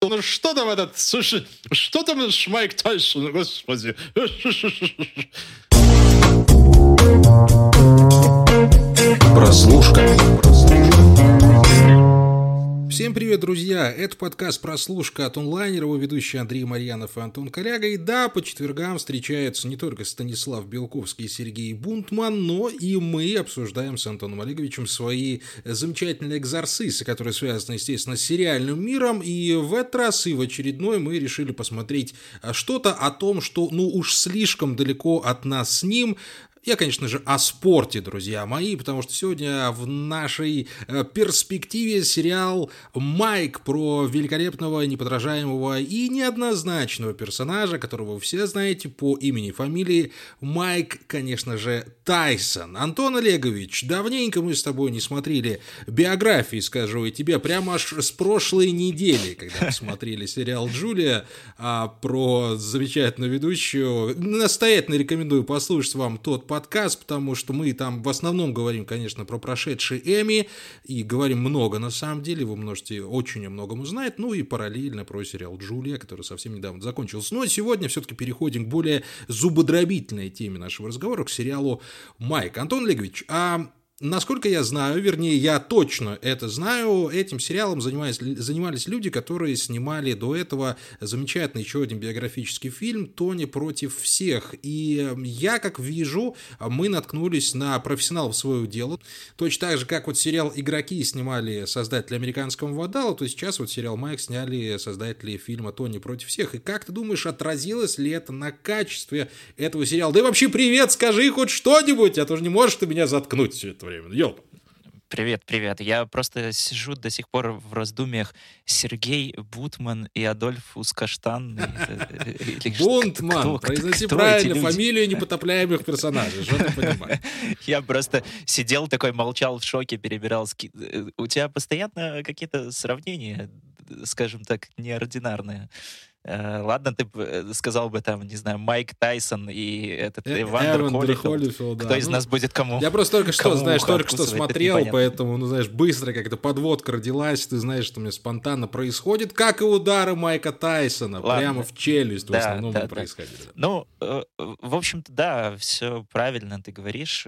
Ну что там этот, слушай, что там Майк Тайсон, господи. Прослушка. Всем привет, друзья! Это подкаст «Прослушка» от онлайнера, его ведущий Андрей Марьянов и Антон Коряга. И да, по четвергам встречаются не только Станислав Белковский и Сергей Бунтман, но и мы обсуждаем с Антоном Олеговичем свои замечательные экзорсисы, которые связаны, естественно, с сериальным миром. И в этот раз и в очередной мы решили посмотреть что-то о том, что, ну уж слишком далеко от нас с ним, я, конечно же, о спорте, друзья мои, потому что сегодня в нашей э, перспективе сериал «Майк» про великолепного, неподражаемого и неоднозначного персонажа, которого вы все знаете по имени и фамилии Майк, конечно же, Тайсон. Антон Олегович, давненько мы с тобой не смотрели биографии, скажу и тебе, прямо аж с прошлой недели, когда мы смотрели сериал «Джулия» а, про замечательную ведущую. Настоятельно рекомендую послушать вам тот подкаст, потому что мы там в основном говорим, конечно, про прошедшие Эми, и говорим много на самом деле, вы можете очень о многом узнать, ну и параллельно про сериал «Джулия», который совсем недавно закончился. Но сегодня все-таки переходим к более зубодробительной теме нашего разговора, к сериалу «Майк». Антон Олегович, а Насколько я знаю, вернее, я точно это знаю, этим сериалом занимались, занимались люди, которые снимали до этого замечательный еще один биографический фильм «Тони против всех». И я, как вижу, мы наткнулись на профессионалов своего дела. Точно так же, как вот сериал «Игроки» снимали создатели «Американского водала», то сейчас вот сериал «Майк» сняли создатели фильма «Тони против всех». И как ты думаешь, отразилось ли это на качестве этого сериала? Да и вообще привет, скажи хоть что-нибудь, а то же не можешь ты меня заткнуть все это время. Ёлка. Привет, привет. Я просто сижу до сих пор в раздумьях Сергей Бутман и Адольф Ускаштан. Бунтман, произноси правильно фамилию непотопляемых персонажей, что ты понимаешь? Я просто сидел такой, молчал в шоке, перебирал. Э, у тебя постоянно какие-то сравнения, скажем так, неординарные. Э, ладно, ты э, сказал бы там, не знаю, Майк Тайсон и этот э, Эвандер Холлифилд. Кто из ну, нас будет кому? Я просто только что, знаешь, только что смотрел, поэтому, ну, знаешь, быстро как-то подводка родилась, ты знаешь, что у меня спонтанно происходит, как и удары Майка Тайсона, ладно. прямо в челюсть да, в основном да, происходили. Да. Ну, в общем-то, да, все правильно ты говоришь.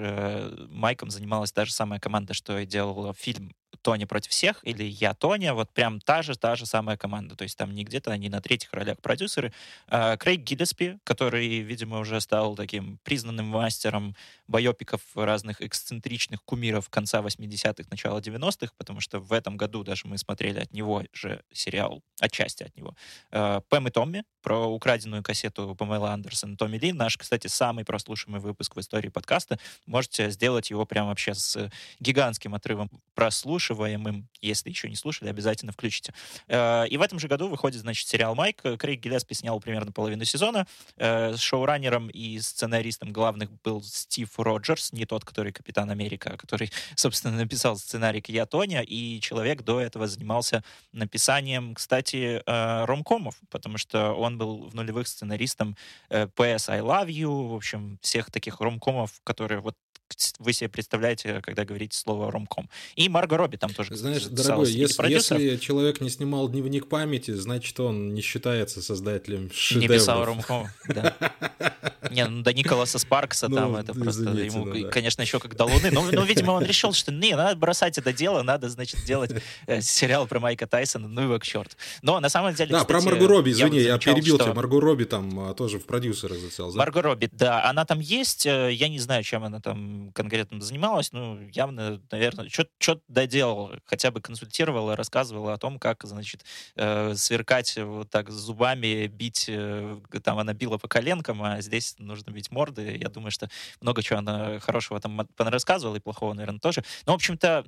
Майком занималась та же самая команда, что и делала фильм Тони против всех или я Тоня, вот прям та же, та же самая команда. То есть там не где-то они на третьих ролях продюсеры. А, Крейг Гиллеспи, который, видимо, уже стал таким признанным мастером байопиков разных эксцентричных кумиров конца 80-х, начала 90-х, потому что в этом году даже мы смотрели от него же сериал, отчасти от него. А, Пэм и Томми, про украденную кассету Памела Андерсон Томми Ли. Наш, кстати, самый прослушиваемый выпуск в истории подкаста. Можете сделать его прямо вообще с гигантским отрывом прослушиваемым. Если еще не слушали, обязательно включите. Э, и в этом же году выходит, значит, сериал «Майк». Крейг Гиллеспи снял примерно половину сезона. Э, шоураннером и сценаристом главных был Стив Роджерс, не тот, который Капитан Америка, а который, собственно, написал сценарий к «Я, Тоня», и человек до этого занимался написанием, кстати, э, ромкомов, потому что он был в нулевых сценаристом PS I Love You, в общем, всех таких ромкомов, которые вот вы себе представляете, когда говорите слово ромком. И Марго Робби там тоже. Знаешь, дорогой, если, если человек не снимал дневник памяти, значит, он не считается создателем шедевров. Не писал ромком, да. Не, ну до Николаса Спаркса ну, там это просто ему, ну, конечно, еще как до Луны. Но, но, видимо, он решил, что не, надо бросать это дело, надо, значит, делать э, сериал про Майка Тайсона, ну его к черту. Но на самом деле, Да, про Марго Робби, извини, я, перебил тебя. Марго Робби там а, тоже в продюсерах зацел. Марго Робби, да, она там есть, э, я не знаю, чем она там конкретно занималась, ну, явно, наверное, что-то доделала, хотя бы консультировала, рассказывала о том, как, значит, э, сверкать вот так зубами, бить, там она била по коленкам, а здесь нужно бить морды. Я думаю, что много чего она хорошего там рассказывала, и плохого, наверное, тоже. Но, в общем-то,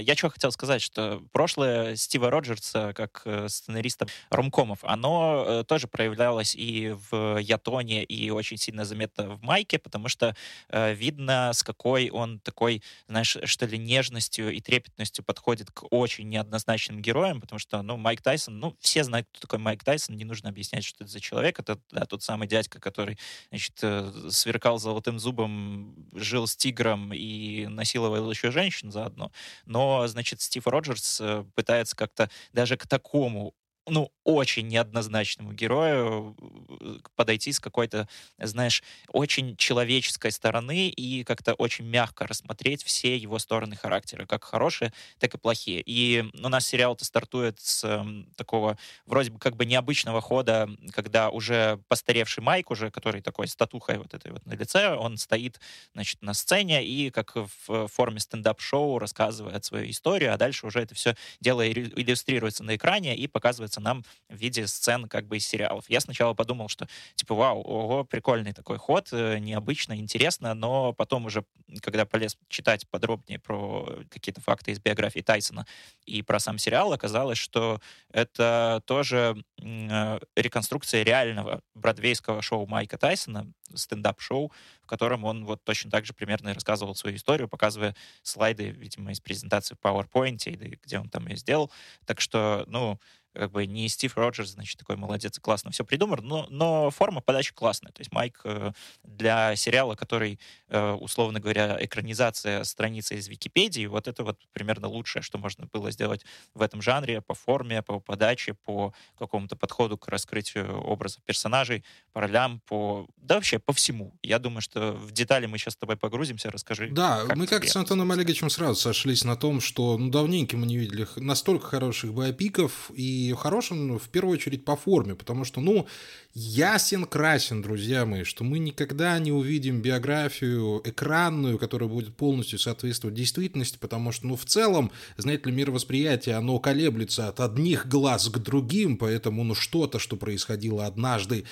я что хотел сказать, что прошлое Стива Роджерса, как э, сценариста ромкомов, оно э, тоже проявлялось и в Ятоне, и очень сильно заметно в Майке, потому что э, видно, с какой он такой, знаешь, что ли, нежностью и трепетностью подходит к очень неоднозначным героям, потому что, ну, Майк Тайсон, ну, все знают, кто такой Майк Тайсон, не нужно объяснять, что это за человек, это да, тот самый дядька, который, значит, э, сверкал золотым зубом, жил с тигром и насиловал еще женщин заодно. Но, значит, Стив Роджерс э, пытается как-то даже к такому ну, очень неоднозначному герою э, подойти с какой-то, знаешь, очень человеческой стороны и как-то очень мягко рассмотреть все его стороны характера, как хорошие, так и плохие. И у нас сериал-то стартует с э, такого вроде бы как бы необычного хода, когда уже постаревший Майк, уже который такой статухой вот этой вот на лице, он стоит, значит, на сцене и как в форме стендап-шоу рассказывает свою историю, а дальше уже это все дело иллюстрируется на экране и показывается нам в виде сцен как бы из сериалов. Я сначала подумал, что типа, вау, ого, прикольный такой ход, э, необычно, интересно, но потом уже, когда полез читать подробнее про какие-то факты из биографии Тайсона и про сам сериал, оказалось, что это тоже э, реконструкция реального бродвейского шоу Майка Тайсона, стендап-шоу, в котором он вот точно так же примерно рассказывал свою историю, показывая слайды, видимо, из презентации в PowerPoint, где он там ее сделал. Так что, ну, как бы не Стив Роджерс, значит, такой молодец и классно все придумал, но, но форма подачи классная. То есть Майк э, для сериала, который, э, условно говоря, экранизация страницы из Википедии, вот это вот примерно лучшее, что можно было сделать в этом жанре по форме, по подаче, по какому-то подходу к раскрытию образов персонажей, по ролям, по... да вообще по всему. Я думаю, что в детали мы сейчас с тобой погрузимся, расскажи. Да, как мы как с Антоном Олеговичем сразу сошлись на том, что ну, давненько мы не видели настолько хороших биопиков, и и хорошим ну, в первую очередь по форме, потому что, ну, ясен красен, друзья мои, что мы никогда не увидим биографию экранную, которая будет полностью соответствовать действительности, потому что, ну, в целом, знаете ли, мировосприятие, оно колеблется от одних глаз к другим, поэтому, ну, что-то, что происходило однажды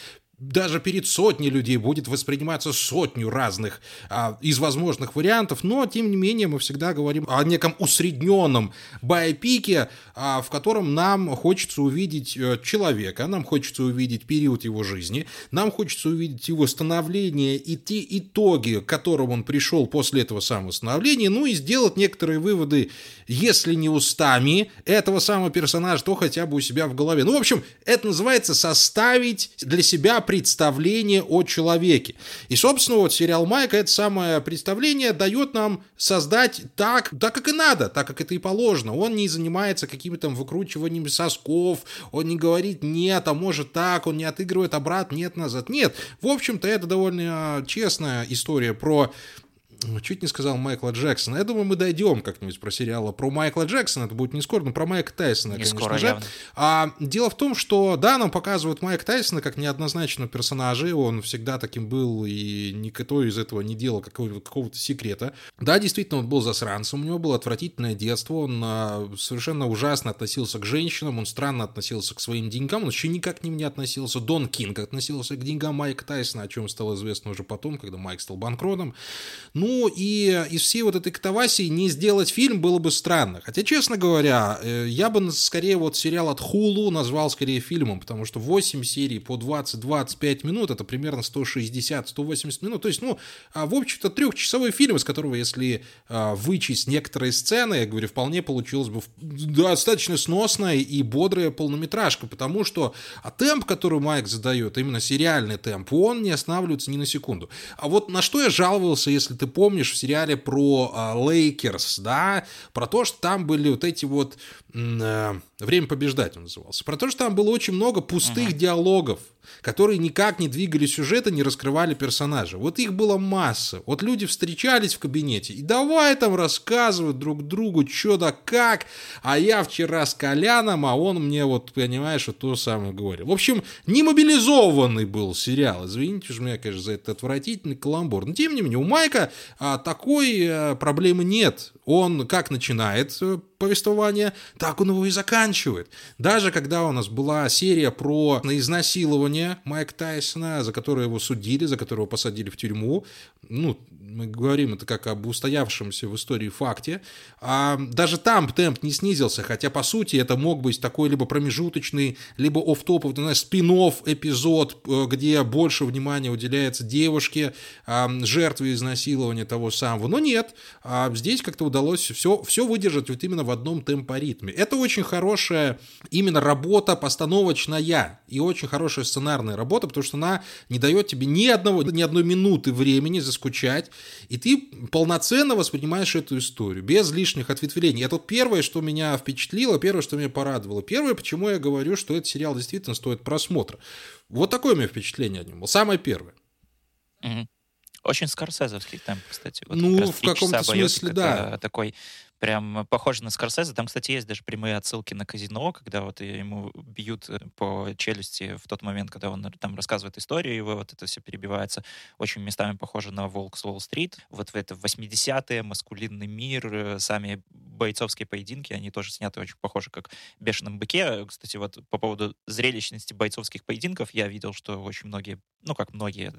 даже перед сотней людей будет восприниматься сотню разных а, из возможных вариантов, но тем не менее мы всегда говорим о неком усредненном байопике, а, в котором нам хочется увидеть э, человека, нам хочется увидеть период его жизни, нам хочется увидеть его становление и те итоги, к которым он пришел после этого самого становления, ну и сделать некоторые выводы, если не устами этого самого персонажа, то хотя бы у себя в голове. Ну, в общем, это называется составить для себя представление о человеке. И, собственно, вот сериал Майка это самое представление дает нам создать так, так как и надо, так как это и положено. Он не занимается какими-то выкручиванием сосков, он не говорит нет, а может так, он не отыгрывает обратно, нет, назад. Нет, в общем-то, это довольно честная история про чуть не сказал Майкла Джексона. Я думаю, мы дойдем как-нибудь про сериалы про Майкла Джексона. Это будет не скоро, но про Майка Тайсона, не конечно скоро, же. Явно. А, дело в том, что, да, нам показывают Майка Тайсона как неоднозначного персонажа. Он всегда таким был, и никто из этого не делал какого-то, какого-то секрета. Да, действительно, он был засранцем, у него было отвратительное детство, он а, совершенно ужасно относился к женщинам, он странно относился к своим деньгам, он вообще никак к ним не относился. Дон Кинг относился к деньгам Майка Тайсона, о чем стало известно уже потом, когда Майк стал банкротом. Ну, и из всей вот этой катавасии не сделать фильм было бы странно. Хотя, честно говоря, э, я бы скорее вот сериал от Хулу назвал скорее фильмом, потому что 8 серий по 20-25 минут, это примерно 160-180 минут. То есть, ну, а, в общем-то, трехчасовой фильм, из которого, если а, вычесть некоторые сцены, я говорю, вполне получилось бы достаточно сносная и бодрая полнометражка, потому что а темп, который Майк задает, именно сериальный темп, он не останавливается ни на секунду. А вот на что я жаловался, если ты помнишь, в сериале про Лейкерс, да, про то, что там были вот эти вот э, «Время побеждать» он назывался, про то, что там было очень много пустых uh-huh. диалогов, которые никак не двигали сюжета, не раскрывали персонажа. Вот их было масса. Вот люди встречались в кабинете и давай там рассказывать друг другу, что да как, а я вчера с Коляном, а он мне вот, понимаешь, вот то самое говорил. В общем, не мобилизованный был сериал. Извините уж меня, конечно, за этот отвратительный каламбур. Но тем не менее, у Майка а, такой а, проблемы нет. Он как начинает э, повествование, так он его и заканчивает. Даже когда у нас была серия про изнасилование Майка Тайсона, за которое его судили, за которого посадили в тюрьму, ну, мы говорим это как об устоявшемся в истории факте, а даже там темп не снизился, хотя, по сути, это мог быть такой либо промежуточный, либо оф-топовый, спин эпизод, э, где больше внимания уделяется девушке, жертве изнасилования того самого. Но нет, а здесь как-то удалось все, все выдержать вот именно в одном темпоритме. Это очень хорошая именно работа постановочная. и очень хорошая сценарная работа, потому что она не дает тебе ни одного, ни одной минуты времени заскучать, и ты полноценно воспринимаешь эту историю, без лишних ответвлений. Это первое, что меня впечатлило, первое, что меня порадовало. Первое, почему я говорю, что этот сериал действительно стоит просмотра. Вот такое у меня впечатление о нем было. Самое первое. Очень скорсезовский темп, кстати. Вот ну, в каком-то смысле, да. Такой прям похоже на Скорсезе. Там, кстати, есть даже прямые отсылки на казино, когда вот ему бьют э, по челюсти в тот момент, когда он там рассказывает историю, его вот это все перебивается. Очень местами похоже на «Волк с Уолл-стрит». Вот в это 80-е, маскулинный мир, э, сами бойцовские поединки, они тоже сняты очень похоже, как в «Бешеном быке». Кстати, вот по поводу зрелищности бойцовских поединков я видел, что очень многие, ну, как многие,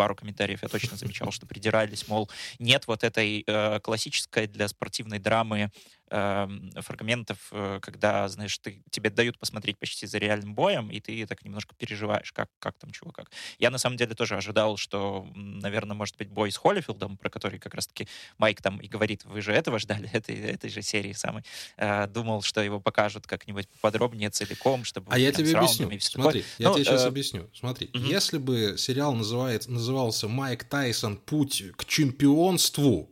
пару комментариев я точно замечал, что придирались, мол, нет вот этой э, классической для спортивной драмы э, фрагментов, э, когда, знаешь, ты, тебе дают посмотреть почти за реальным боем, и ты так немножко переживаешь, как, как там чего, как. Я на самом деле тоже ожидал, что, наверное, может быть бой с Холлифилдом, про который как раз-таки Майк там и говорит, вы же этого ждали, этой, этой же серии самой. Э, думал, что его покажут как-нибудь подробнее, целиком, чтобы... А я тебе объясню. Смотри, такое. я ну, тебе сейчас э... объясню. Смотри, угу. если бы сериал называется, назывался «Майк Тайсон. Путь к чемпионству»,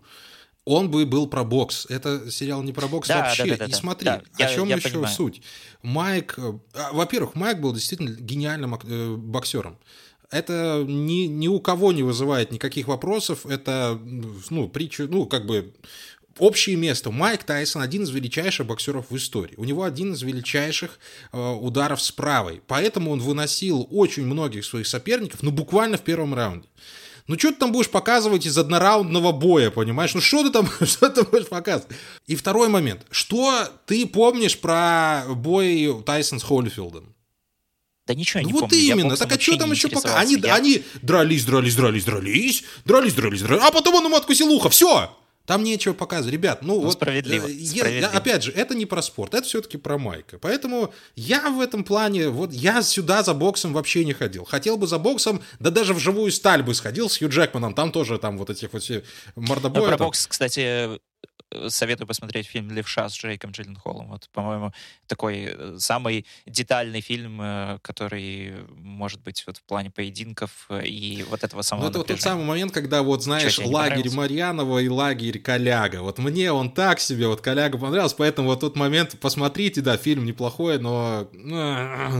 он бы был про бокс. Это сериал не про бокс да, вообще. Да, да, да, и смотри, да, о я, чем я еще понимаю. суть. Майк, э, а, во-первых, Майк был действительно гениальным э, боксером. Это ни, ни у кого не вызывает никаких вопросов. Это, ну, притча, ну, как бы общее место. Майк Тайсон один из величайших боксеров в истории. У него один из величайших э, ударов с правой. Поэтому он выносил очень многих своих соперников, ну, буквально в первом раунде. Ну, что ты там будешь показывать из однораундного боя, понимаешь? Ну, что ты там, что ты будешь показывать? И второй момент. Что ты помнишь про бой Тайсон с Холлифилдом? Да ничего ну не вот помню. именно. Так а что там еще пока? Они, я... они дрались, дрались, дрались, дрались, дрались, дрались, дрались, а потом он ему откусил ухо. Все! Там нечего показывать. Ребят, ну, ну вот... Справедливо, э, справедливо. Опять же, это не про спорт, это все-таки про Майка. Поэтому я в этом плане, вот я сюда за боксом вообще не ходил. Хотел бы за боксом, да даже в живую сталь бы сходил с Хью Джекманом, там тоже там вот этих вот все мордобоя. Ну, про там... бокс, кстати, советую посмотреть фильм «Левша» с Джейком Джилленхолом. Вот, по-моему, такой э, самый детальный фильм, э, который, может быть, вот в плане поединков и вот этого самого Ну, это вот тот самый момент, когда, вот, знаешь, Что, лагерь Марьянова и лагерь Коляга. Вот мне он так себе, вот Коляга понравился, поэтому вот тот момент, посмотрите, да, фильм неплохой, но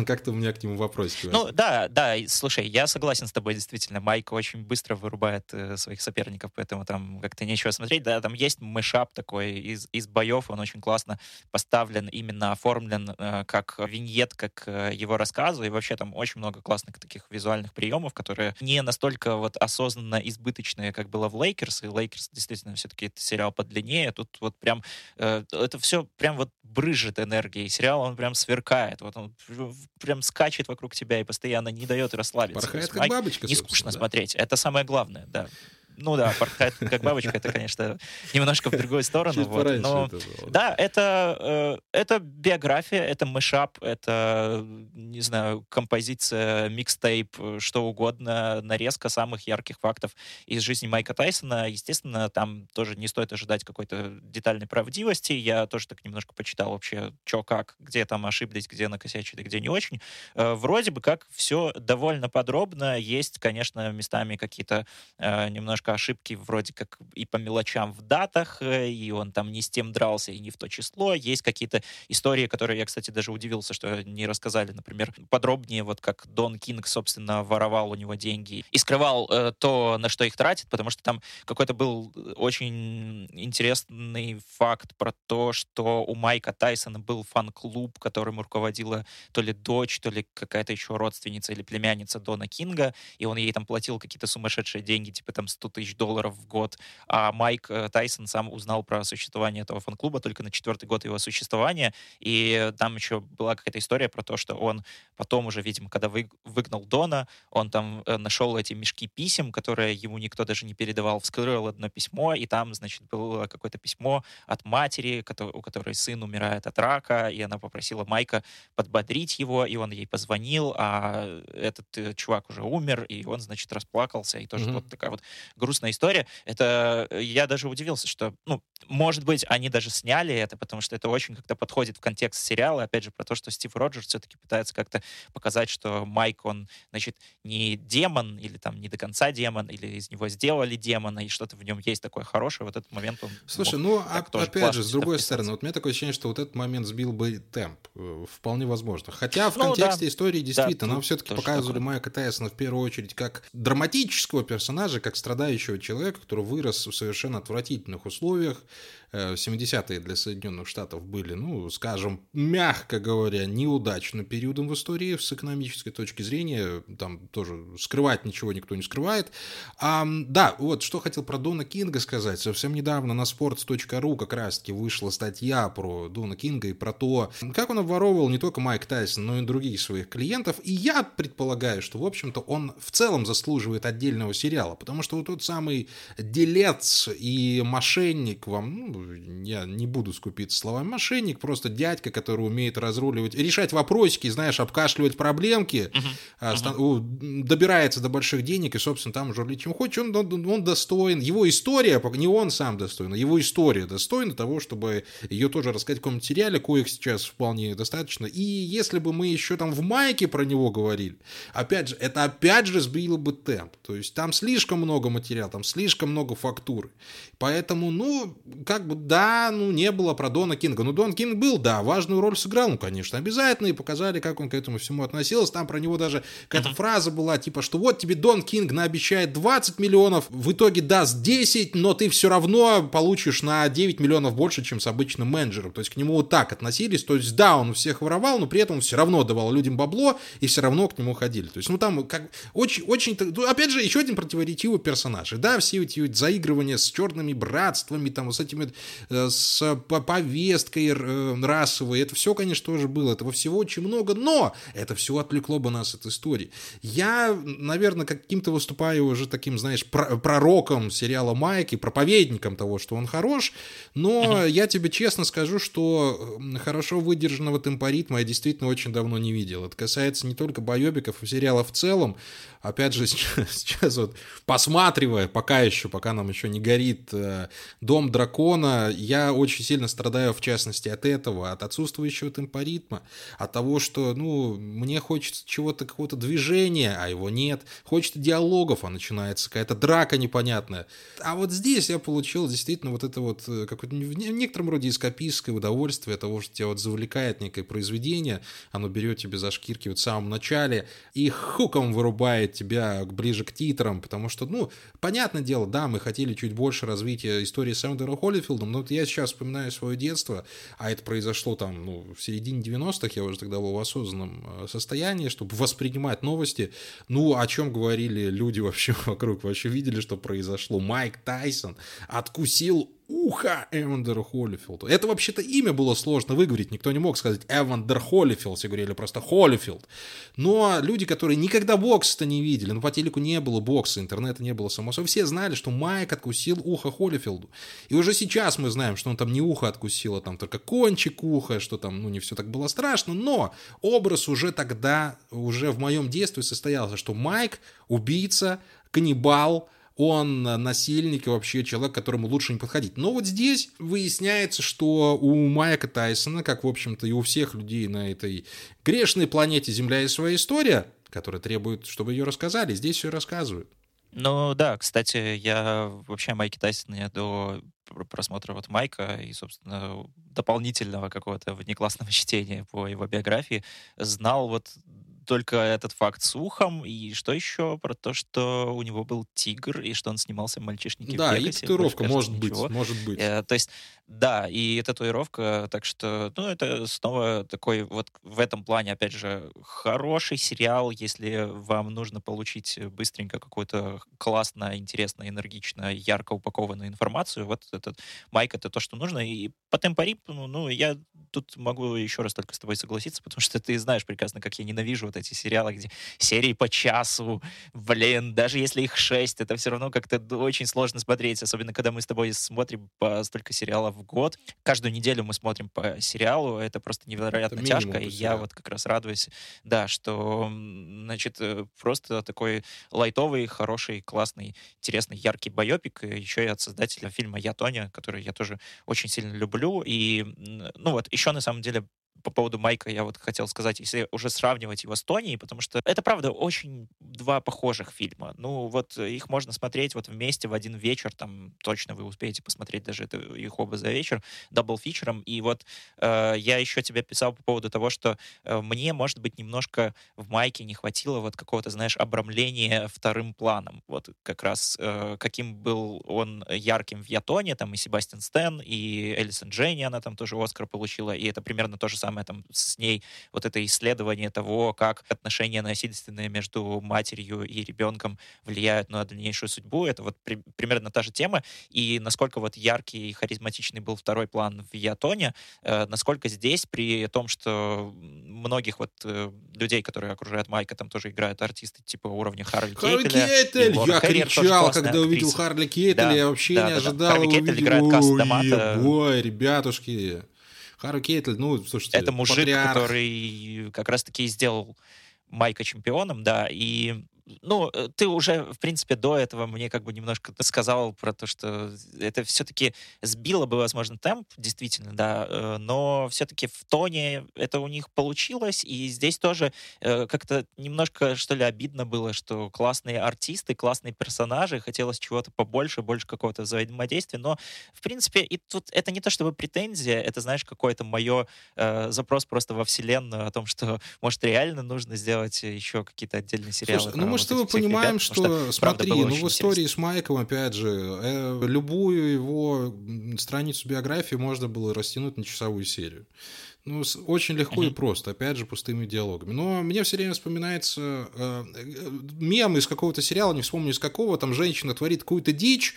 как-то у меня к нему вопросики. Ну, да, да, слушай, я согласен с тобой, действительно, Майк очень быстро вырубает э, своих соперников, поэтому там как-то нечего смотреть, да, там есть мышап такой из, из боев, он очень классно поставлен, именно оформлен э, как виньет, как э, его рассказы, и вообще там очень много классных таких визуальных приемов, которые не настолько вот осознанно избыточные, как было в Лейкерс, и Лейкерс действительно все-таки это сериал подлиннее, тут вот прям э, это все прям вот брызжет энергией, сериал он прям сверкает, вот он прям скачет вокруг тебя и постоянно не дает расслабиться. Порхает как бабочка, Не скучно да. смотреть, это самое главное, да. Ну да, порхает как бабочка, это, конечно, немножко в другую сторону. Вот. Но это было. да, это, э, это биография, это мышап, это, не знаю, композиция, микстейп, что угодно, нарезка самых ярких фактов из жизни Майка Тайсона. Естественно, там тоже не стоит ожидать какой-то детальной правдивости. Я тоже так немножко почитал вообще, что как, где там ошиблись, где накосячили, где не очень. Э, вроде бы как все довольно подробно. Есть, конечно, местами какие-то э, немножко немножко ошибки вроде как и по мелочам в датах, э, и он там не с тем дрался, и не в то число. Есть какие-то истории, которые я, кстати, даже удивился, что не рассказали, например, подробнее, вот как Дон Кинг, собственно, воровал у него деньги и скрывал э, то, на что их тратит, потому что там какой-то был очень интересный факт про то, что у Майка Тайсона был фан-клуб, которым руководила то ли дочь, то ли какая-то еще родственница или племянница Дона Кинга, и он ей там платил какие-то сумасшедшие деньги, типа там 100 тысяч долларов в год, а Майк э, Тайсон сам узнал про существование этого фан-клуба только на четвертый год его существования, и там еще была какая-то история про то, что он потом уже, видимо, когда вы, выгнал Дона, он там э, нашел эти мешки писем, которые ему никто даже не передавал, вскрыл одно письмо, и там, значит, было какое-то письмо от матери, у которой сын умирает от рака, и она попросила Майка подбодрить его, и он ей позвонил, а этот э, чувак уже умер, и он, значит, расплакался, и тоже mm-hmm. вот такая вот грустная история. Это э, я даже удивился, что, ну, может быть, они даже сняли это, потому что это очень как-то подходит в контекст сериала. Опять же, про то, что Стив Роджерс все-таки пытается как-то показать, что Майк, он, значит, не демон или там не до конца демон, или из него сделали демона, и что-то в нем есть такое хорошее. Вот этот момент он Слушай, ну, а, опять же, с другой стороны, вот у меня такое ощущение, что вот этот момент сбил бы темп. Э, вполне возможно. Хотя в ну, контексте да. истории действительно да, нам все-таки показывали такое. Майка Тайсона в первую очередь как драматического персонажа, как страдающего человека, который вырос в совершенно отвратительных условиях, 70-е э, для Соединенных Штатов были, ну, скажем, мягко говоря, неудачным периодом в истории с экономической точки зрения. Там тоже скрывать ничего никто не скрывает. А, да, вот что хотел про Дона Кинга сказать. Совсем недавно на sports.ru как раз-таки вышла статья про Дона Кинга и про то, как он обворовывал не только Майк Тайсон, но и других своих клиентов. И я предполагаю, что, в общем-то, он в целом заслуживает отдельного сериала, потому что вот тот самый делец и мошенник вам, ну, я не буду скупиться словами мошенник, просто дядька, который умеет разруливать, решать вопросики, знаешь, обкашливать проблемки, uh-huh. Uh-huh. добирается до больших денег и, собственно, там журлить чем хочет, он, он, он достоин, его история, не он сам достоин, а его история достойна того, чтобы ее тоже рассказать в каком-то сериале, коих сейчас вполне достаточно. И если бы мы еще там в майке про него говорили, опять же, это опять же сбило бы темп. То есть там слишком много материала, там слишком много фактуры. Поэтому, ну, как бы, да, ну, не было про Дона Кинга. Ну, Дон Кинг был, да, важную роль сыграл, ну, конечно, обязательно, и показали, как он к этому всему относился. Там про него даже какая-то фраза была, типа, что вот тебе Дон Кинг наобещает 20 миллионов, в итоге даст 10, но ты все равно получишь на 9 миллионов больше, чем с обычным менеджером. То есть к нему вот так относились. То есть, да, он всех воровал, но при этом он все равно давал людям бабло, и все равно к нему ходили. То есть, ну, там, как, очень, очень, ну, опять же, еще один противоречивый персонаж. И да, все эти заигрывания с черными братствами, там, с этими с повесткой э, расовой. Это все, конечно, тоже было. Этого всего очень много, но это все отвлекло бы нас от истории. Я, наверное, каким-то выступаю уже таким, знаешь, пророком сериала Майки, проповедником того, что он хорош, но я тебе честно скажу, что хорошо выдержанного темпоритма я действительно очень давно не видел. Это касается не только боебиков, и сериала в целом опять же, сейчас, вот посматривая, пока еще, пока нам еще не горит э, Дом Дракона, я очень сильно страдаю, в частности, от этого, от отсутствующего темпоритма, от того, что, ну, мне хочется чего-то, какого-то движения, а его нет, хочется диалогов, а начинается какая-то драка непонятная. А вот здесь я получил действительно вот это вот э, какое-то в некотором роде эскапистское удовольствие того, что тебя вот завлекает некое произведение, оно берет тебе за шкирки вот в самом начале и хуком вырубает тебя ближе к титрам, потому что, ну, понятное дело, да, мы хотели чуть больше развития истории с Эндером Холлифилдом, но вот я сейчас вспоминаю свое детство, а это произошло там, ну, в середине 90-х, я уже тогда был в осознанном э, состоянии, чтобы воспринимать новости, ну, о чем говорили люди вообще вокруг, вообще видели, что произошло. Майк Тайсон откусил ухо Эвандеру Холлифилду. Это вообще-то имя было сложно выговорить, никто не мог сказать Эвандер Холлифилд, все говорили просто Холлифилд. Но люди, которые никогда бокса-то не видели, ну по телеку не было бокса, интернета не было само собой, все знали, что Майк откусил ухо Холлифилду. И уже сейчас мы знаем, что он там не ухо откусил, а там только кончик уха, что там, ну не все так было страшно, но образ уже тогда, уже в моем детстве состоялся, что Майк убийца, каннибал, он насильник и вообще человек, которому лучше не подходить. Но вот здесь выясняется, что у Майка Тайсона, как, в общем-то, и у всех людей на этой грешной планете Земля есть своя история, которая требует, чтобы ее рассказали. Здесь все рассказывают. Ну да, кстати, я вообще Майки Тайсона до просмотра вот Майка и, собственно, дополнительного какого-то внеклассного чтения по его биографии знал вот только этот факт с ухом. И что еще про то, что у него был тигр, и что он снимался в «Мальчишнике да, в Вегасе». Да, и татуировка, может быть, может быть. Э, то есть, да, и татуировка, так что, ну, это снова такой вот в этом плане, опять же, хороший сериал, если вам нужно получить быстренько какую-то классно, интересно, энергично, ярко упакованную информацию, вот этот Майк — это то, что нужно. И по темпоритму, ну, я тут могу еще раз только с тобой согласиться, потому что ты знаешь прекрасно, как я ненавижу вот эти сериалы, где серии по часу, блин, даже если их шесть, это все равно как-то очень сложно смотреть, особенно когда мы с тобой смотрим по столько сериалов в год. Каждую неделю мы смотрим по сериалу, это просто невероятно это тяжко, и я вот как раз радуюсь, да, что, значит, э, просто такой лайтовый, хороший, классный, интересный, яркий байопик, еще и от создателя фильма «Я, Тоня», который я тоже очень сильно люблю, и, ну вот, еще на самом деле по поводу Майка я вот хотел сказать, если уже сравнивать его с Тони, потому что это, правда, очень два похожих фильма. Ну, вот их можно смотреть вот вместе в один вечер, там точно вы успеете посмотреть даже это, их оба за вечер, double feature ом. И вот э, я еще тебе писал по поводу того, что э, мне, может быть, немножко в Майке не хватило вот какого-то, знаешь, обрамления вторым планом. Вот как раз э, каким был он ярким в Ятоне, там и Себастьян Стэн, и Элисон Дженни, она там тоже Оскар получила, и это примерно то же самое самое там с ней вот это исследование того, как отношения насильственные между матерью и ребенком влияют на дальнейшую судьбу. Это вот при, примерно та же тема. И насколько вот яркий и харизматичный был второй план в Ятоне, э, насколько здесь, при том, что многих вот э, людей, которые окружают Майка, там тоже играют артисты типа уровня Харли Харли Кейтеля. Я кричал, когда увидел Харли Кейтеля, да, я вообще да, не да, ожидал да. Харли Кейтель играет Касс. Ой, ребятушки. Хару Кейтль, ну, слушайте, Это мужик, патриарх. который как раз-таки сделал Майка чемпионом, да, и ну, э, ты уже, в принципе, до этого мне как бы немножко сказал про то, что это все-таки сбило бы, возможно, темп, действительно, да, э, но все-таки в тоне это у них получилось, и здесь тоже э, как-то немножко, что ли, обидно было, что классные артисты, классные персонажи, хотелось чего-то побольше, больше какого-то взаимодействия, но, в принципе, и тут это не то чтобы претензия, это, знаешь, какой-то мое э, запрос просто во вселенную о том, что, может, реально нужно сделать еще какие-то отдельные сериалы. Слушай, ну, что мы понимаем, ребят, что, что, смотри, ну в истории интересно. с Майком, опять же, э, любую его страницу биографии можно было растянуть на часовую серию. Ну, очень легко uh-huh. и просто, опять же, пустыми диалогами. Но мне все время вспоминается э, э, мем из какого-то сериала, не вспомню из какого, там женщина творит какую-то дичь,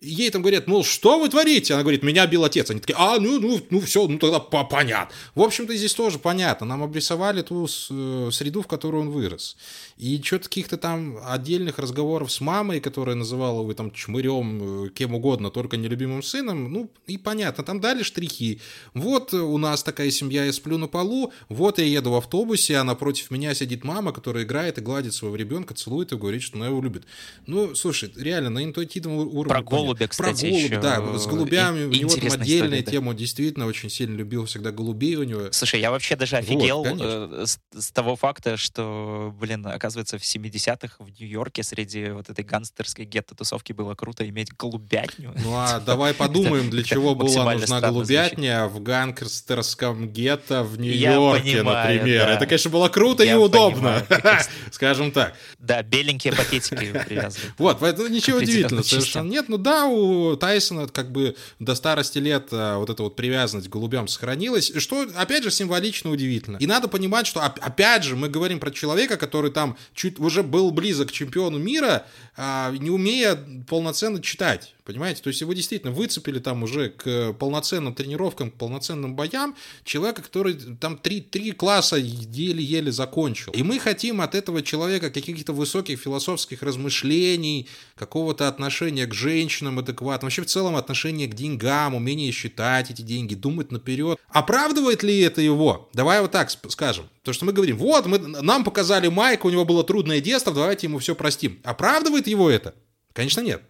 ей там говорят, мол, что вы творите? Она говорит, меня бил отец. Они такие, а, ну, ну, ну все, ну тогда понятно. В общем-то, здесь тоже понятно. Нам обрисовали ту э, среду, в которой он вырос. И что-то каких-то там отдельных разговоров с мамой, которая называла его там чмырем, э, кем угодно, только нелюбимым сыном, ну, и понятно, там дали штрихи. Вот у нас такая семья, я сплю на полу, вот я еду в автобусе, а напротив меня сидит мама, которая играет и гладит своего ребенка, целует и говорит, что она его любит. Ну, слушай, реально, на интуитивном уровне голубя, кстати, Про голубь, еще да, с голубями у него там отдельная история, тема, да. действительно очень сильно любил всегда голубей у него. Слушай, я вообще даже офигел вот, э, с, с того факта, что, блин, оказывается, в 70-х в Нью-Йорке среди вот этой гангстерской гетто-тусовки было круто иметь голубятню. Ну а давай подумаем, для чего была нужна голубятня в гангстерском гетто в Нью-Йорке, например. Это, конечно, было круто и удобно, скажем так. Да, беленькие пакетики привязывают. Вот, поэтому ничего удивительного совершенно нет. Ну да, у Тайсона как бы до старости лет а, вот эта вот привязанность к голубям сохранилась, что, опять же, символично удивительно. И надо понимать, что, опять же, мы говорим про человека, который там чуть уже был близок к чемпиону мира, а, не умея полноценно читать. Понимаете? То есть его действительно выцепили там уже к полноценным тренировкам, к полноценным боям человека, который там три, три класса еле-еле закончил. И мы хотим от этого человека каких-то высоких философских размышлений, какого-то отношения к женщинам адекватного, вообще в целом отношения к деньгам, умение считать эти деньги, думать наперед. Оправдывает ли это его? Давай вот так скажем. То, что мы говорим, вот, мы, нам показали Майка, у него было трудное детство, давайте ему все простим. Оправдывает его это? Конечно, нет.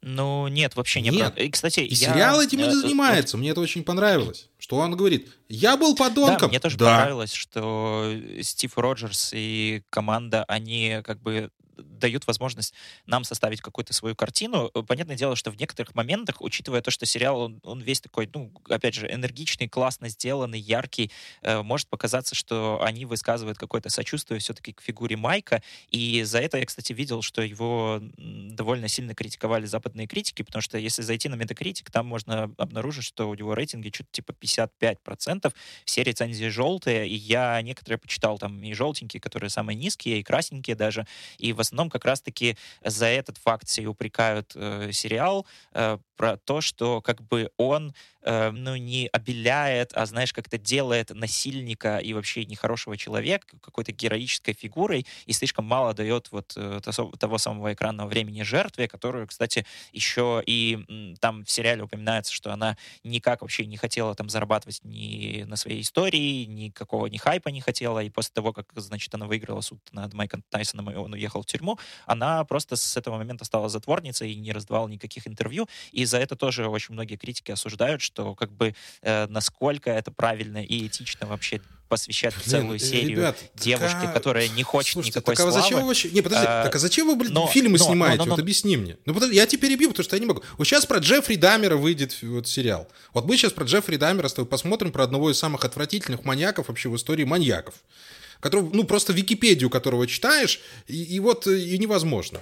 Ну, нет, вообще не нет. И, кстати, и я... сериал этим и не э, занимается. Мне это очень понравилось. Что он говорит? Я был подонком. Да, мне тоже да. понравилось, что Стив Роджерс и команда, они как бы дают возможность нам составить какую-то свою картину. Э, понятное дело, что в некоторых моментах, учитывая то, что сериал, он, он весь такой, ну, опять же, энергичный, классно сделанный, яркий, э, может показаться, что они высказывают какое-то сочувствие все-таки к фигуре Майка. И за это я, кстати, видел, что его довольно сильно критиковали западные критики, потому что если зайти на Metacritic, там можно обнаружить, что у него рейтинги что-то типа 55%, все рецензии желтые, и я некоторые почитал там и желтенькие, которые самые низкие, и красненькие даже, и в основном как раз-таки за этот факт и упрекают э, сериал, э, про то, что как бы он э, ну, не обеляет, а, знаешь, как-то делает насильника и вообще нехорошего человека какой-то героической фигурой и слишком мало дает вот э, того самого экранного времени жертве, которую, кстати, еще и там в сериале упоминается, что она никак вообще не хотела там зарабатывать ни на своей истории, никакого ни хайпа не хотела, и после того, как, значит, она выиграла суд над Майком Тайсоном, и он уехал в тюрьму, она просто с этого момента стала затворницей и не раздавала никаких интервью, и за это тоже очень многие критики осуждают, что как бы э, насколько это правильно и этично вообще посвящать целую Блин, серию ребят, девушке, а... которая не хочет Слушайте, никакой так, а славы. Зачем вы вообще... Не, подожди, а... так а зачем вы, блин, но, фильмы но, снимаете? Но, но, но, вот объясни мне. Ну, подожди, я теперь перебью, потому что я не могу. Вот сейчас про Джеффри Дамера выйдет вот сериал. Вот мы сейчас про Джеффри Дамера с тобой посмотрим, про одного из самых отвратительных маньяков вообще в истории маньяков. Которого, ну, просто Википедию которого читаешь, и, и вот и невозможно.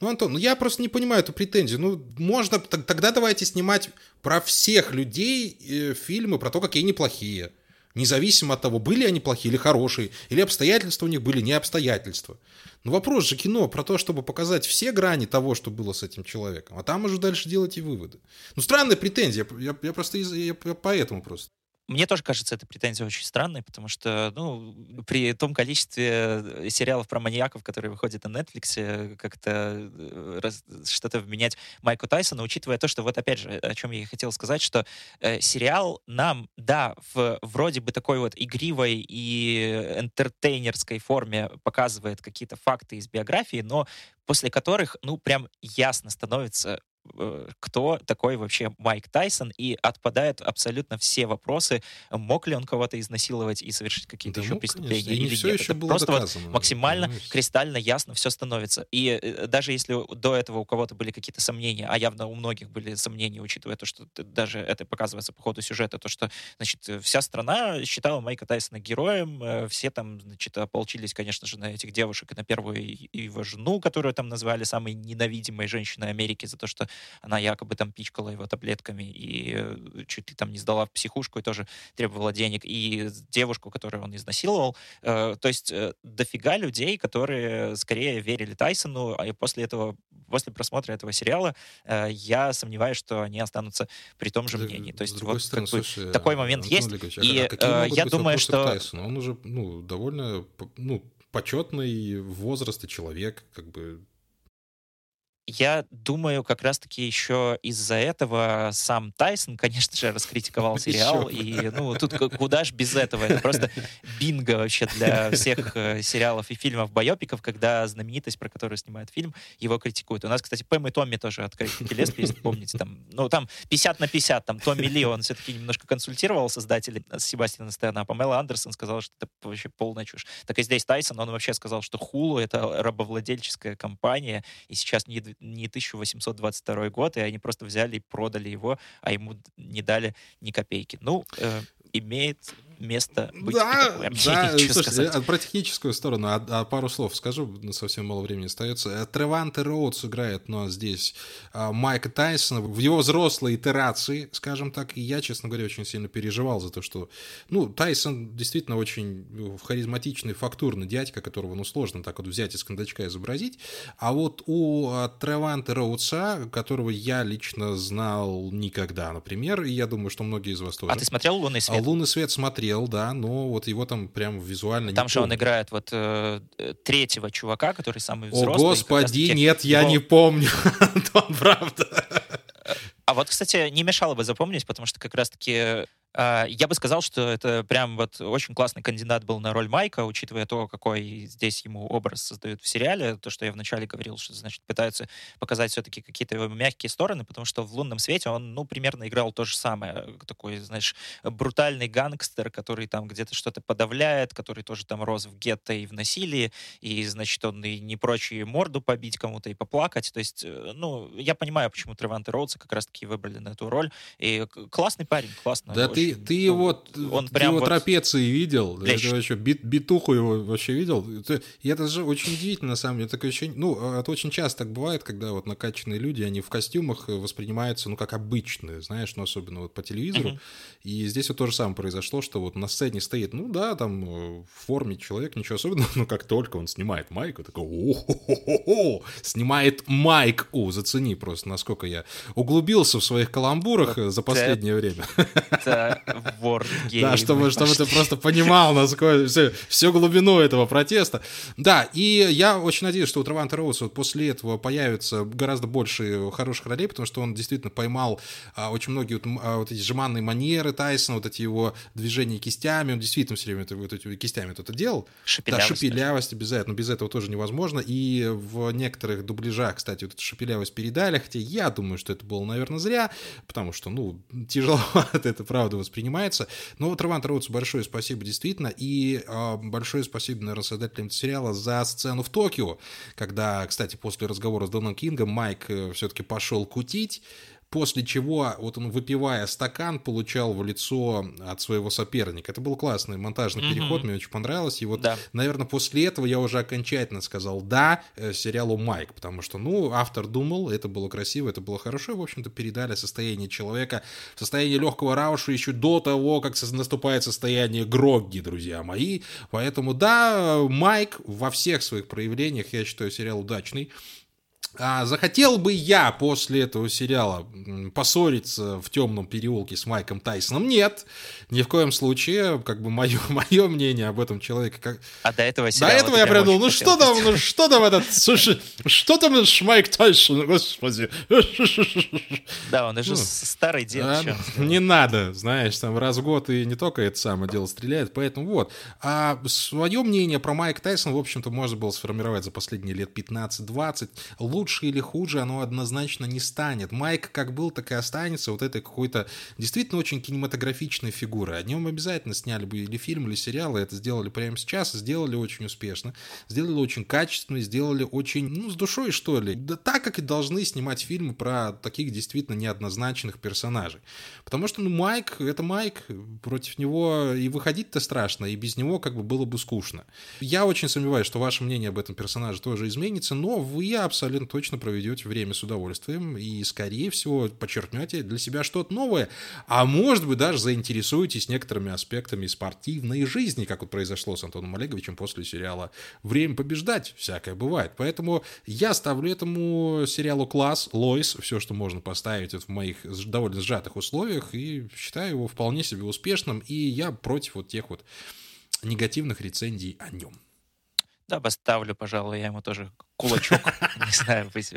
Ну, Антон, ну я просто не понимаю эту претензию. Ну, можно, тогда давайте снимать про всех людей э, фильмы, про то, какие они плохие. Независимо от того, были они плохие или хорошие, или обстоятельства у них были не обстоятельства. Но вопрос же кино про то, чтобы показать все грани того, что было с этим человеком. А там уже дальше делайте выводы. Ну, странная претензия. Я, я просто я, я поэтому просто. Мне тоже кажется эта претензия очень странной, потому что, ну, при том количестве э, сериалов про маньяков, которые выходят на Netflix, э, как-то э, что-то вменять Майку Тайсона, учитывая то, что вот опять же, о чем я и хотел сказать, что э, сериал нам, да, в вроде бы такой вот игривой и энтертейнерской форме показывает какие-то факты из биографии, но после которых, ну, прям ясно становится, кто такой вообще Майк Тайсон, и отпадают абсолютно все вопросы, мог ли он кого-то изнасиловать и совершить какие-то да еще мог, преступления конечно. или нет. Это просто доказано, вот максимально конечно. кристально ясно все становится. И э, даже если до этого у кого-то были какие-то сомнения, а явно у многих были сомнения, учитывая то, что даже это показывается по ходу сюжета, то, что, значит, вся страна считала Майка Тайсона героем, э, все там, значит, ополчились, конечно же, на этих девушек и на первую его жену, которую там назвали самой ненавидимой женщиной Америки за то, что она якобы там пичкала его таблетками и э, чуть ли там не сдала в психушку и тоже требовала денег, и девушку, которую он изнасиловал. Э, то есть э, дофига людей, которые скорее верили Тайсону, а после этого, после просмотра этого сериала, я сомневаюсь, что они останутся при том же мнении. То есть вот стороны, как бы, слушай, такой момент Антон есть. Ильич, и а я думаю, что... Тайсону? Он уже ну, довольно ну, почетный возраст и человек, как бы я думаю, как раз-таки еще из-за этого сам Тайсон, конечно же, раскритиковал сериал. И, ну, тут куда ж без этого. Это просто бинго вообще для всех э, сериалов и фильмов байопиков, когда знаменитость, про которую снимает фильм, его критикуют. У нас, кстати, Пэм и Томми тоже открытый лески, если помните. Там, ну, там 50 на 50. Там Томми Ли, он все-таки немножко консультировал создателей Себастьяна Стэна, а Памела Андерсон сказала, что это вообще полная чушь. Так и здесь Тайсон, он вообще сказал, что Хулу — это рабовладельческая компания, и сейчас не не 1822 год, и они просто взяли и продали его, а ему не дали ни копейки. Ну, э, имеет место быть. Да, да. Слушайте, а про техническую сторону а, а пару слов скажу, совсем мало времени остается. Э, Треванте Роудс играет, но здесь а, Майка Тайсона в его взрослой итерации, скажем так, и я, честно говоря, очень сильно переживал за то, что, ну, Тайсон действительно очень ну, харизматичный, фактурный дядька, которого, ну, сложно так вот взять из кондачка изобразить, а вот у а, Треванте Роудса, которого я лично знал никогда, например, и я думаю, что многие из вас тоже. А ты смотрел «Лунный свет»? А «Лунный свет» смотрел смотрел, да, но вот его там прям визуально Там же помню. он играет вот э, третьего чувака, который самый взрослый. О, господи, нет, его... я не помню, Антон, правда. А вот, кстати, не мешало бы запомнить, потому что как раз-таки а, я бы сказал, что это прям вот очень классный кандидат был на роль Майка, учитывая то, какой здесь ему образ создают в сериале. То, что я вначале говорил, что, значит, пытаются показать все-таки какие-то его мягкие стороны, потому что в «Лунном свете» он, ну, примерно играл то же самое. Такой, знаешь, брутальный гангстер, который там где-то что-то подавляет, который тоже там рос в гетто и в насилии, и, значит, он и не прочь и морду побить кому-то и поплакать. То есть, э, ну, я понимаю, почему Треванте Роудса как раз-таки выбрали на эту роль. И классный парень, классно. Да ты, ты его, он ты прям его вот... трапеции видел? Это вообще, бит, битуху его вообще видел? Это, и это же очень удивительно, на самом деле. Такое ощущение, ну, это очень часто так бывает, когда вот накачанные люди, они в костюмах воспринимаются, ну, как обычные, знаешь, ну, особенно вот по телевизору. Uh-huh. И здесь вот то же самое произошло, что вот на сцене стоит, ну, да, там в форме человек, ничего особенного, но как только он снимает майку, такой, о снимает майку, зацени просто, насколько я углубился в своих каламбурах вот за последнее время. Это Да, чтобы, чтобы ты просто понимал, насколько все, всю глубину этого протеста. Да, и я очень надеюсь, что у Траванта Роуз вот после этого появится гораздо больше хороших ролей, потому что он действительно поймал а, очень многие вот, а, вот эти жеманные манеры Тайсона, вот эти его движения кистями, он действительно все время это, вот эти кистями это делал. Шепелявость. Да, шепелявость обязательно, без этого тоже невозможно. И в некоторых дубляжах, кстати, вот эту шепелявость передали, хотя я думаю, что это было, наверное, зря, потому что, ну, тяжеловато это правда воспринимается. Но вот Роман Роудс, большое спасибо действительно, и э, большое спасибо, наверное, создателям сериала за сцену в Токио, когда, кстати, после разговора с Доном Кингом Майк э, все-таки пошел кутить, после чего вот он, выпивая стакан, получал в лицо от своего соперника. Это был классный монтажный mm-hmm. переход, мне очень понравилось. И вот, да. наверное, после этого я уже окончательно сказал «да» э, сериалу «Майк», потому что, ну, автор думал, это было красиво, это было хорошо, и, в общем-то, передали состояние человека, состояние легкого рауша еще до того, как наступает состояние Грогги, друзья мои. Поэтому, да, Майк во всех своих проявлениях, я считаю, сериал удачный. А захотел бы я после этого сериала поссориться в темном переулке с Майком Тайсоном? Нет, ни в коем случае. Как бы мое, мое мнение об этом человеке. Как... А до этого сериала До этого я придумал, ну что там, ну что там этот, слушай, что там Майк Тайсон, господи. Да, он уже ну, старый дед. А, не надо, знаешь, там раз в год и не только это самое дело стреляет, поэтому вот. А свое мнение про Майк Тайсон, в общем-то, можно было сформировать за последние лет 15-20 лучше или хуже оно однозначно не станет. Майк как был, так и останется вот этой какой-то действительно очень кинематографичной фигурой. О нем обязательно сняли бы или фильм, или сериал, и это сделали прямо сейчас, сделали очень успешно, сделали очень качественно, сделали очень, ну, с душой, что ли. Да так, как и должны снимать фильмы про таких действительно неоднозначных персонажей. Потому что, ну, Майк, это Майк, против него и выходить-то страшно, и без него как бы было бы скучно. Я очень сомневаюсь, что ваше мнение об этом персонаже тоже изменится, но вы абсолютно точно проведете время с удовольствием и, скорее всего, подчеркнете для себя что-то новое, а может быть, даже заинтересуетесь некоторыми аспектами спортивной жизни, как вот произошло с Антоном Олеговичем после сериала «Время побеждать». Всякое бывает. Поэтому я ставлю этому сериалу класс, Лойс, все, что можно поставить в моих довольно сжатых условиях, и считаю его вполне себе успешным, и я против вот тех вот негативных рецензий о нем. Да, поставлю, пожалуй, я ему тоже кулачок, не знаю, пусть,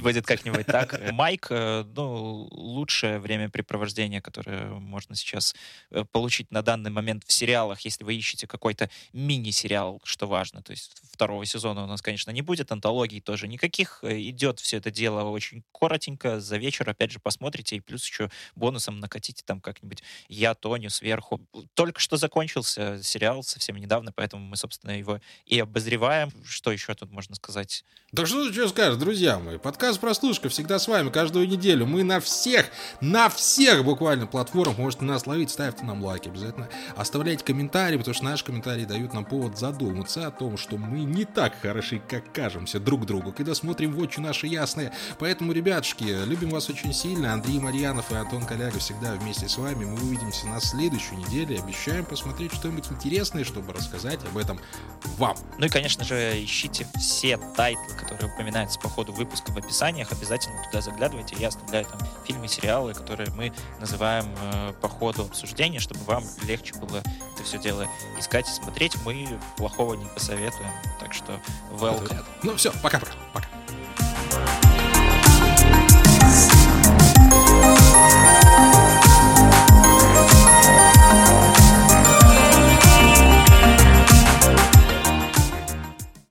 будет как-нибудь так. Майк, э, ну, лучшее времяпрепровождение, которое можно сейчас э, получить на данный момент в сериалах, если вы ищете какой-то мини-сериал, что важно. То есть второго сезона у нас, конечно, не будет, антологий тоже никаких. Э, идет все это дело очень коротенько, за вечер, опять же, посмотрите, и плюс еще бонусом накатите там как-нибудь «Я, Тоню» сверху. Только что закончился сериал совсем недавно, поэтому мы, собственно, его и обозреваем. Что еще тут можно сказать? Сказать. Да что ты что скажешь, друзья мои? Подкаст «Прослушка» всегда с вами каждую неделю. Мы на всех, на всех буквально платформах можете нас ловить. Ставьте нам лайки обязательно. Оставляйте комментарии, потому что наши комментарии дают нам повод задуматься о том, что мы не так хороши, как кажемся друг другу, когда смотрим в очи наши ясные. Поэтому, ребятушки, любим вас очень сильно. Андрей Марьянов и Антон Коляга всегда вместе с вами. Мы увидимся на следующей неделе. Обещаем посмотреть что-нибудь интересное, чтобы рассказать об этом вам. Ну и, конечно же, ищите все тайтлы, которые упоминаются по ходу выпуска в описаниях, обязательно туда заглядывайте. Я оставляю там фильмы, сериалы, которые мы называем э, по ходу обсуждения, чтобы вам легче было это все дело искать и смотреть. Мы плохого не посоветуем, так что welcome. Ну все, пока-пока. Пока. -пока. пока.